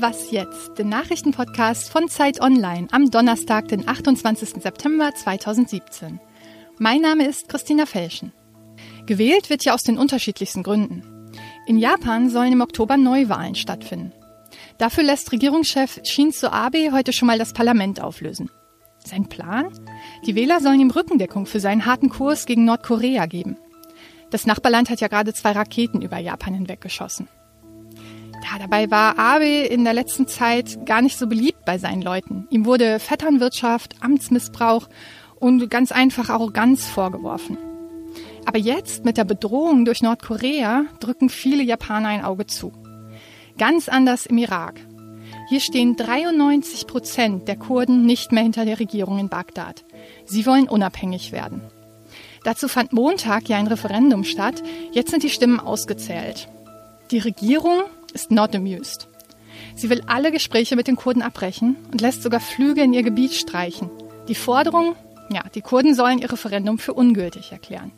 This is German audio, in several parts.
Was jetzt? Der Nachrichtenpodcast von Zeit Online am Donnerstag, den 28. September 2017. Mein Name ist Christina Felschen. Gewählt wird ja aus den unterschiedlichsten Gründen. In Japan sollen im Oktober Neuwahlen stattfinden. Dafür lässt Regierungschef Shinzo Abe heute schon mal das Parlament auflösen. Sein Plan? Die Wähler sollen ihm Rückendeckung für seinen harten Kurs gegen Nordkorea geben. Das Nachbarland hat ja gerade zwei Raketen über Japan hinweggeschossen. Ja, dabei war Abe in der letzten Zeit gar nicht so beliebt bei seinen Leuten. Ihm wurde Vetternwirtschaft, Amtsmissbrauch und ganz einfach Arroganz vorgeworfen. Aber jetzt mit der Bedrohung durch Nordkorea drücken viele Japaner ein Auge zu. Ganz anders im Irak. Hier stehen 93 Prozent der Kurden nicht mehr hinter der Regierung in Bagdad. Sie wollen unabhängig werden. Dazu fand Montag ja ein Referendum statt. Jetzt sind die Stimmen ausgezählt. Die Regierung ist not amused. Sie will alle Gespräche mit den Kurden abbrechen und lässt sogar Flüge in ihr Gebiet streichen. Die Forderung, ja, die Kurden sollen ihr Referendum für ungültig erklären.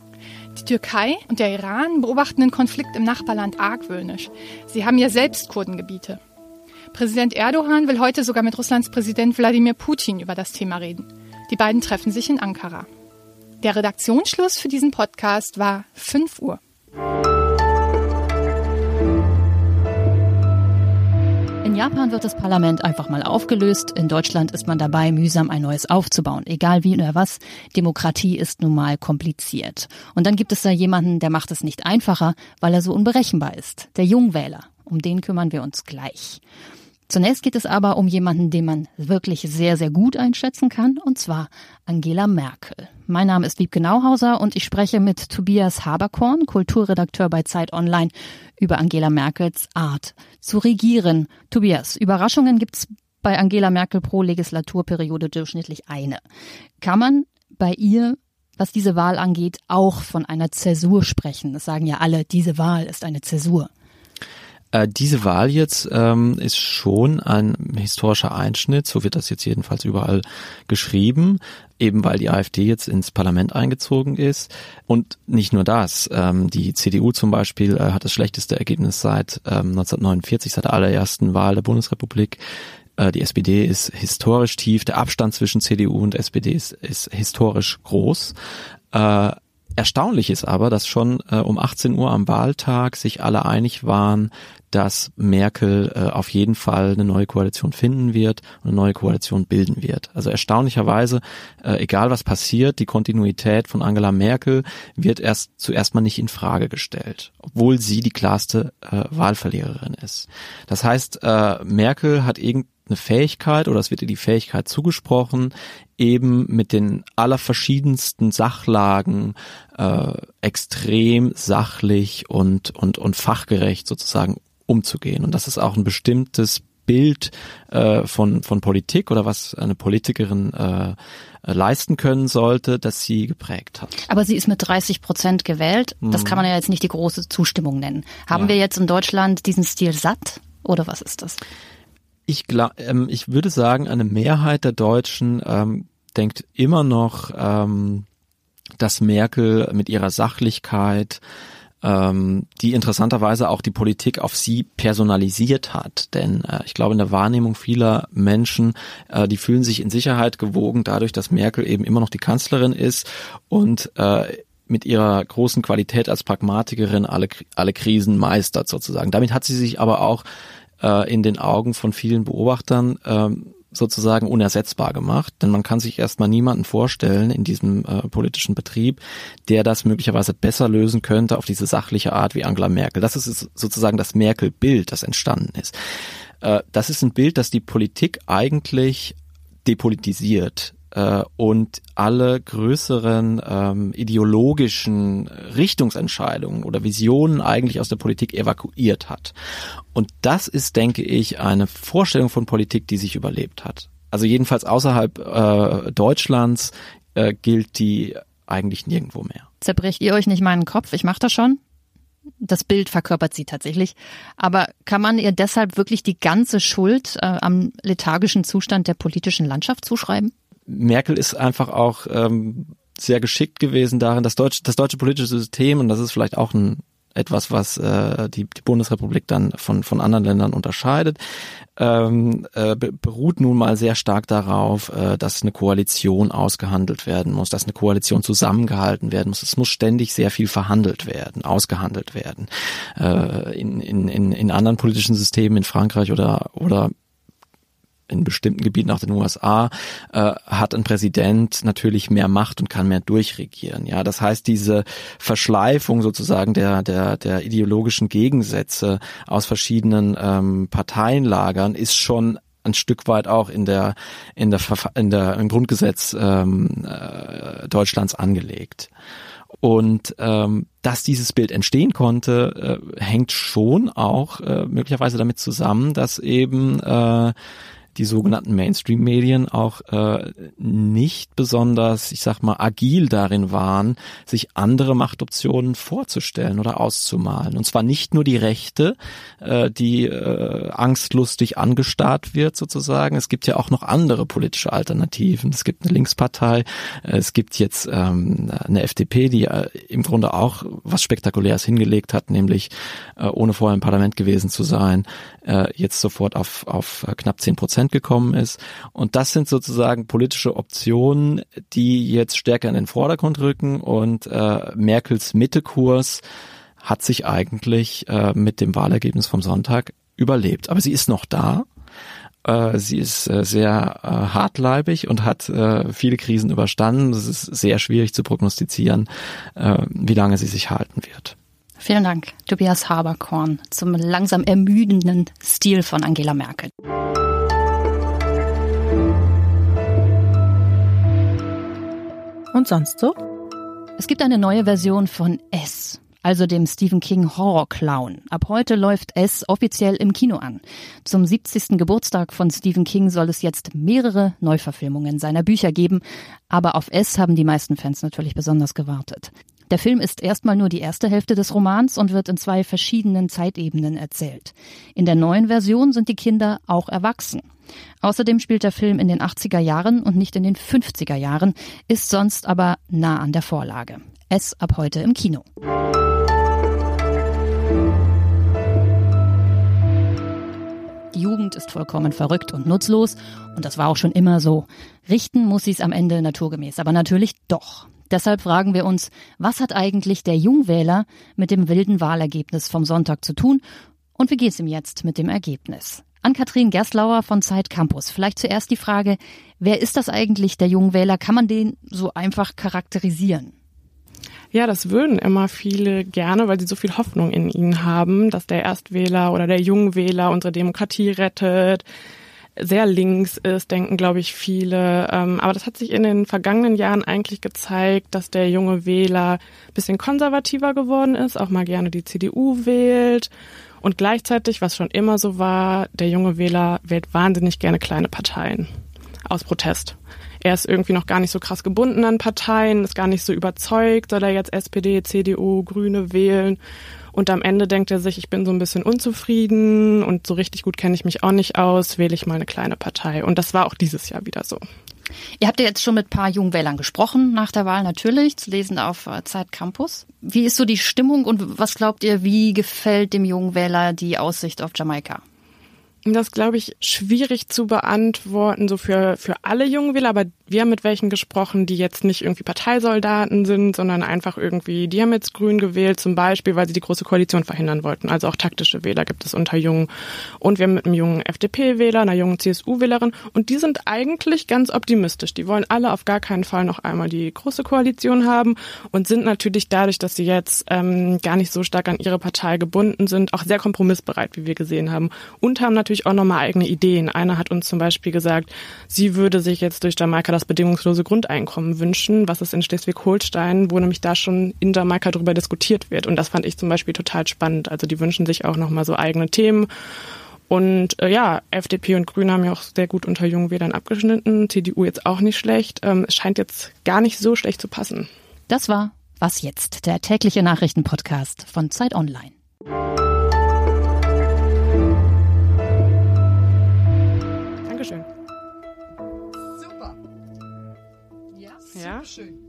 Die Türkei und der Iran beobachten den Konflikt im Nachbarland argwöhnisch. Sie haben ja selbst Kurdengebiete. Präsident Erdogan will heute sogar mit Russlands Präsident Wladimir Putin über das Thema reden. Die beiden treffen sich in Ankara. Der Redaktionsschluss für diesen Podcast war 5 Uhr. Japan wird das Parlament einfach mal aufgelöst. In Deutschland ist man dabei, mühsam ein neues aufzubauen. Egal wie oder was, Demokratie ist nun mal kompliziert. Und dann gibt es da jemanden, der macht es nicht einfacher, weil er so unberechenbar ist. Der Jungwähler. Um den kümmern wir uns gleich. Zunächst geht es aber um jemanden, den man wirklich sehr, sehr gut einschätzen kann, und zwar Angela Merkel. Mein Name ist Wiebke Nauhauser und ich spreche mit Tobias Haberkorn, Kulturredakteur bei Zeit Online, über Angela Merkels Art zu regieren. Tobias, Überraschungen gibt's bei Angela Merkel pro Legislaturperiode durchschnittlich eine. Kann man bei ihr was diese Wahl angeht, auch von einer Zäsur sprechen. Das sagen ja alle, diese Wahl ist eine Zäsur. Äh, diese Wahl jetzt ähm, ist schon ein historischer Einschnitt, so wird das jetzt jedenfalls überall geschrieben, eben weil die AfD jetzt ins Parlament eingezogen ist. Und nicht nur das, ähm, die CDU zum Beispiel äh, hat das schlechteste Ergebnis seit ähm, 1949, seit der allerersten Wahl der Bundesrepublik. Äh, die SPD ist historisch tief, der Abstand zwischen CDU und SPD ist, ist historisch groß. Äh, Erstaunlich ist aber, dass schon äh, um 18 Uhr am Wahltag sich alle einig waren, dass Merkel äh, auf jeden Fall eine neue Koalition finden wird und eine neue Koalition bilden wird. Also erstaunlicherweise, äh, egal was passiert, die Kontinuität von Angela Merkel wird erst zuerst mal nicht in Frage gestellt, obwohl sie die klarste äh, Wahlverliererin ist. Das heißt, äh, Merkel hat irgend eine Fähigkeit oder es wird ihr die Fähigkeit zugesprochen, eben mit den allerverschiedensten Sachlagen äh, extrem sachlich und, und, und fachgerecht sozusagen umzugehen. Und das ist auch ein bestimmtes Bild äh, von, von Politik oder was eine Politikerin äh, leisten können sollte, das sie geprägt hat. Aber sie ist mit 30 Prozent gewählt. Das kann man ja jetzt nicht die große Zustimmung nennen. Haben ja. wir jetzt in Deutschland diesen Stil satt oder was ist das? Ich, glaub, ähm, ich würde sagen, eine Mehrheit der Deutschen ähm, denkt immer noch, ähm, dass Merkel mit ihrer Sachlichkeit, ähm, die interessanterweise auch die Politik auf sie personalisiert hat. Denn äh, ich glaube, in der Wahrnehmung vieler Menschen, äh, die fühlen sich in Sicherheit gewogen dadurch, dass Merkel eben immer noch die Kanzlerin ist und äh, mit ihrer großen Qualität als Pragmatikerin alle, alle Krisen meistert sozusagen. Damit hat sie sich aber auch äh, in den Augen von vielen Beobachtern ähm, sozusagen unersetzbar gemacht, denn man kann sich erstmal niemanden vorstellen in diesem äh, politischen Betrieb, der das möglicherweise besser lösen könnte auf diese sachliche Art wie Angela Merkel. Das ist sozusagen das Merkel-Bild, das entstanden ist. Äh, das ist ein Bild, das die Politik eigentlich depolitisiert äh, und alle größeren ähm, ideologischen Richtungsentscheidungen oder Visionen eigentlich aus der Politik evakuiert hat. Und das ist, denke ich, eine Vorstellung von Politik, die sich überlebt hat. Also jedenfalls außerhalb äh, Deutschlands äh, gilt die eigentlich nirgendwo mehr. Zerbrecht ihr euch nicht meinen Kopf? Ich mache das schon. Das Bild verkörpert sie tatsächlich. Aber kann man ihr deshalb wirklich die ganze Schuld äh, am lethargischen Zustand der politischen Landschaft zuschreiben? Merkel ist einfach auch ähm, sehr geschickt gewesen darin, das deutsche, das deutsche politische System, und das ist vielleicht auch ein etwas, was äh, die, die Bundesrepublik dann von, von anderen Ländern unterscheidet, ähm, äh, beruht nun mal sehr stark darauf, äh, dass eine Koalition ausgehandelt werden muss, dass eine Koalition zusammengehalten werden muss. Es muss ständig sehr viel verhandelt werden, ausgehandelt werden. Äh, in, in, in, anderen politischen Systemen in Frankreich oder, oder in bestimmten Gebieten, auch den USA, äh, hat ein Präsident natürlich mehr Macht und kann mehr durchregieren. Ja, das heißt, diese Verschleifung sozusagen der der der ideologischen Gegensätze aus verschiedenen ähm, Parteienlagern ist schon ein Stück weit auch in der in der in der im Grundgesetz ähm, äh, Deutschlands angelegt. Und ähm, dass dieses Bild entstehen konnte, äh, hängt schon auch äh, möglicherweise damit zusammen, dass eben äh, die sogenannten Mainstream-Medien auch äh, nicht besonders, ich sag mal, agil darin waren, sich andere Machtoptionen vorzustellen oder auszumalen. Und zwar nicht nur die Rechte, äh, die äh, angstlustig angestarrt wird sozusagen. Es gibt ja auch noch andere politische Alternativen. Es gibt eine Linkspartei, es gibt jetzt ähm, eine FDP, die äh, im Grunde auch was Spektakuläres hingelegt hat, nämlich äh, ohne vorher im Parlament gewesen zu sein, äh, jetzt sofort auf, auf knapp zehn Prozent Prozent gekommen ist. Und das sind sozusagen politische Optionen, die jetzt stärker in den Vordergrund rücken und äh, Merkels Mittekurs hat sich eigentlich äh, mit dem Wahlergebnis vom Sonntag überlebt. Aber sie ist noch da. Äh, sie ist äh, sehr äh, hartleibig und hat viele Krisen überstanden. Es ist sehr schwierig zu prognostizieren, wie lange sie sich halten wird. Vielen Dank, Tobias Haberkorn, zum langsam ermüdenden Stil von Angela Merkel. Und sonst so? Es gibt eine neue Version von S, also dem Stephen King Horror Clown. Ab heute läuft S offiziell im Kino an. Zum 70. Geburtstag von Stephen King soll es jetzt mehrere Neuverfilmungen seiner Bücher geben, aber auf S haben die meisten Fans natürlich besonders gewartet. Der Film ist erstmal nur die erste Hälfte des Romans und wird in zwei verschiedenen Zeitebenen erzählt. In der neuen Version sind die Kinder auch erwachsen. Außerdem spielt der Film in den 80er Jahren und nicht in den 50er Jahren, ist sonst aber nah an der Vorlage. Es ab heute im Kino. Die Jugend ist vollkommen verrückt und nutzlos und das war auch schon immer so. Richten muss sie es am Ende naturgemäß, aber natürlich doch. Deshalb fragen wir uns, was hat eigentlich der Jungwähler mit dem wilden Wahlergebnis vom Sonntag zu tun und wie geht es ihm jetzt mit dem Ergebnis? An Kathrin Gerstlauer von Zeit Campus. Vielleicht zuerst die Frage, wer ist das eigentlich, der Jungwähler? Kann man den so einfach charakterisieren? Ja, das würden immer viele gerne, weil sie so viel Hoffnung in ihnen haben, dass der Erstwähler oder der Jungwähler unsere Demokratie rettet. Sehr links ist, denken, glaube ich, viele. Ähm, aber das hat sich in den vergangenen Jahren eigentlich gezeigt, dass der junge Wähler bisschen konservativer geworden ist, auch mal gerne die CDU wählt und gleichzeitig, was schon immer so war, der junge Wähler wählt wahnsinnig gerne kleine Parteien aus Protest. Er ist irgendwie noch gar nicht so krass gebunden an Parteien, ist gar nicht so überzeugt, soll er jetzt SPD, CDU, Grüne wählen. Und am Ende denkt er sich, ich bin so ein bisschen unzufrieden und so richtig gut kenne ich mich auch nicht aus, wähle ich mal eine kleine Partei. Und das war auch dieses Jahr wieder so. Ihr habt ja jetzt schon mit ein paar Jungwählern gesprochen, nach der Wahl natürlich, zu lesen auf äh, Zeit Campus. Wie ist so die Stimmung und was glaubt ihr, wie gefällt dem Jungwähler die Aussicht auf Jamaika? Das glaube ich schwierig zu beantworten, so für, für alle Jungwähler, aber wir haben mit welchen gesprochen, die jetzt nicht irgendwie Parteisoldaten sind, sondern einfach irgendwie, die haben jetzt Grün gewählt, zum Beispiel, weil sie die große Koalition verhindern wollten. Also auch taktische Wähler gibt es unter Jungen. Und wir haben mit einem jungen FDP-Wähler, einer jungen CSU-Wählerin und die sind eigentlich ganz optimistisch. Die wollen alle auf gar keinen Fall noch einmal die große Koalition haben und sind natürlich dadurch, dass sie jetzt ähm, gar nicht so stark an ihre Partei gebunden sind, auch sehr kompromissbereit, wie wir gesehen haben. Und haben natürlich auch nochmal eigene Ideen. Einer hat uns zum Beispiel gesagt, sie würde sich jetzt durch Jamaika das bedingungslose Grundeinkommen wünschen, was es in Schleswig-Holstein, wo nämlich da schon in Jamaika darüber diskutiert wird. Und das fand ich zum Beispiel total spannend. Also die wünschen sich auch nochmal so eigene Themen. Und äh, ja, FDP und Grüne haben ja auch sehr gut unter Jungwählern abgeschnitten, CDU jetzt auch nicht schlecht. Ähm, es scheint jetzt gar nicht so schlecht zu passen. Das war Was jetzt, der tägliche Nachrichtenpodcast von Zeit Online. Ja? Schön.